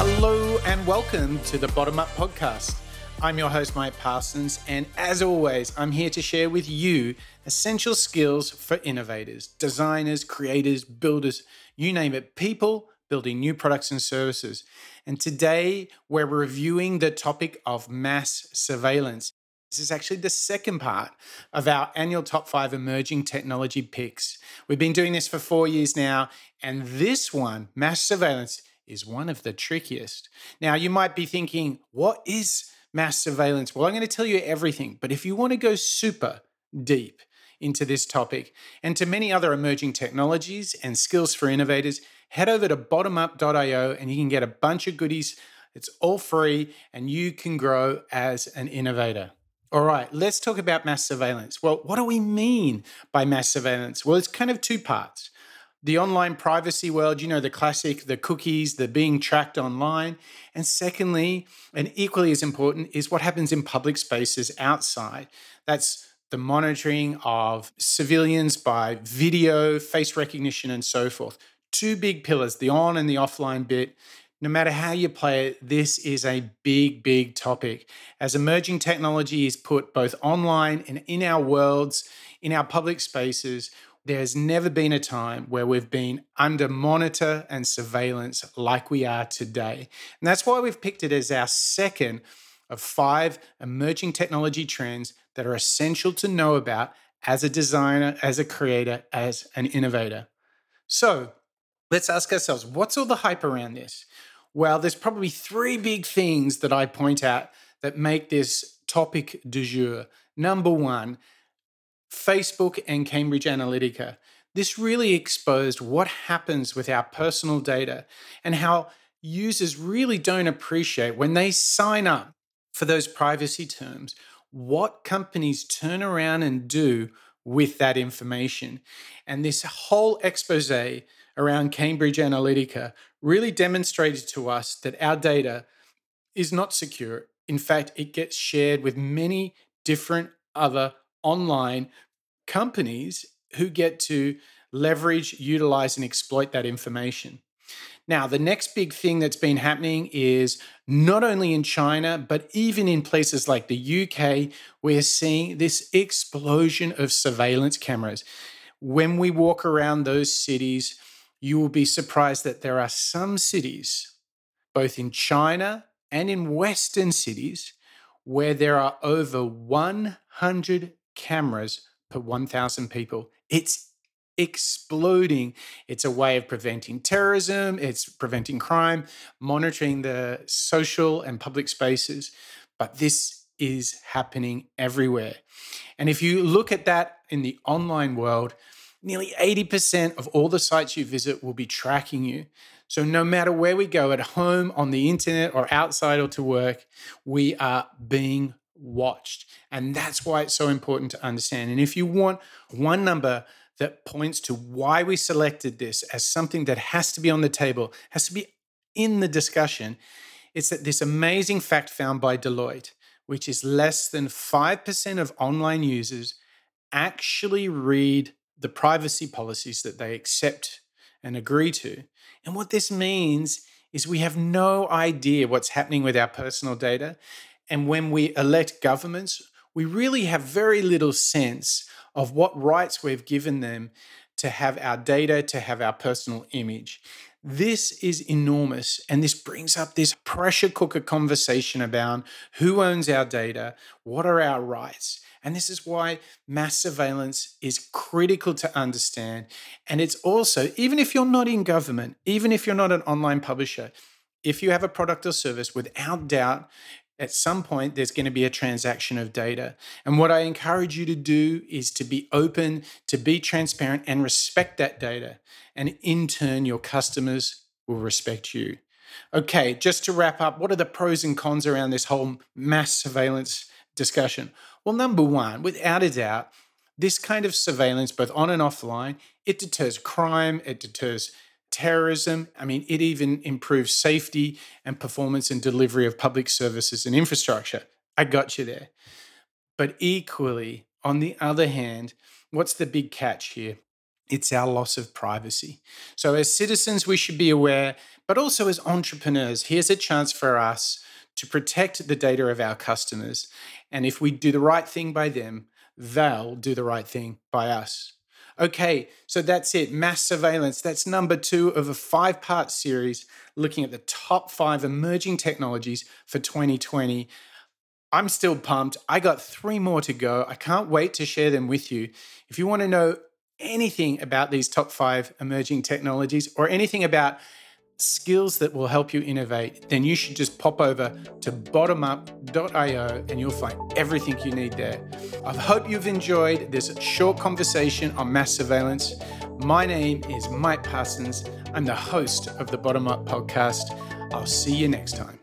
and welcome to the Bottom Up Podcast. I'm your host, Mike Parsons, and as always, I'm here to share with you essential skills for innovators, designers, creators, builders, you name it, people building new products and services. And today we're reviewing the topic of mass surveillance. This is actually the second part of our annual top five emerging technology picks. We've been doing this for four years now, and this one, mass surveillance, is one of the trickiest. Now, you might be thinking, what is mass surveillance? Well, I'm going to tell you everything, but if you want to go super deep into this topic and to many other emerging technologies and skills for innovators, head over to bottomup.io and you can get a bunch of goodies. It's all free and you can grow as an innovator. All right, let's talk about mass surveillance. Well, what do we mean by mass surveillance? Well, it's kind of two parts the online privacy world, you know, the classic, the cookies, the being tracked online. And secondly, and equally as important, is what happens in public spaces outside. That's the monitoring of civilians by video, face recognition, and so forth. Two big pillars, the on and the offline bit. No matter how you play it, this is a big, big topic. As emerging technology is put both online and in our worlds, in our public spaces, there's never been a time where we've been under monitor and surveillance like we are today. And that's why we've picked it as our second of five emerging technology trends that are essential to know about as a designer, as a creator, as an innovator. So let's ask ourselves what's all the hype around this? Well, there's probably three big things that I point out that make this topic du jour. Number one, Facebook and Cambridge Analytica. This really exposed what happens with our personal data and how users really don't appreciate when they sign up for those privacy terms what companies turn around and do with that information. And this whole expose around Cambridge Analytica really demonstrated to us that our data is not secure. In fact, it gets shared with many different other online companies who get to leverage, utilize, and exploit that information. Now, the next big thing that's been happening is not only in China, but even in places like the UK, we're seeing this explosion of surveillance cameras. When we walk around those cities, you will be surprised that there are some cities, both in China and in Western cities, where there are over 100 cameras per 1,000 people. It's exploding. It's a way of preventing terrorism, it's preventing crime, monitoring the social and public spaces. But this is happening everywhere. And if you look at that in the online world, nearly 80% of all the sites you visit will be tracking you. So, no matter where we go, at home, on the internet, or outside or to work, we are being watched. And that's why it's so important to understand. And if you want one number that points to why we selected this as something that has to be on the table, has to be in the discussion, it's that this amazing fact found by Deloitte, which is less than 5% of online users actually read the privacy policies that they accept and agree to. And what this means is we have no idea what's happening with our personal data. And when we elect governments, we really have very little sense of what rights we've given them to have our data, to have our personal image. This is enormous. And this brings up this pressure cooker conversation about who owns our data, what are our rights. And this is why mass surveillance is critical to understand. And it's also, even if you're not in government, even if you're not an online publisher, if you have a product or service, without doubt, at some point there's going to be a transaction of data. And what I encourage you to do is to be open, to be transparent, and respect that data. And in turn, your customers will respect you. Okay, just to wrap up, what are the pros and cons around this whole mass surveillance discussion? Well, number one, without a doubt, this kind of surveillance, both on and offline, it deters crime, it deters terrorism. I mean, it even improves safety and performance and delivery of public services and infrastructure. I got you there. But equally, on the other hand, what's the big catch here? it's our loss of privacy. So, as citizens, we should be aware, but also as entrepreneurs, here's a chance for us to protect the data of our customers. And if we do the right thing by them, they'll do the right thing by us. Okay, so that's it. Mass surveillance. That's number two of a five part series looking at the top five emerging technologies for 2020. I'm still pumped. I got three more to go. I can't wait to share them with you. If you want to know anything about these top five emerging technologies or anything about skills that will help you innovate, then you should just pop over to bottomup.io and you'll find everything you need there. I hope you've enjoyed this short conversation on mass surveillance. My name is Mike Parsons. I'm the host of the Bottom Up podcast. I'll see you next time.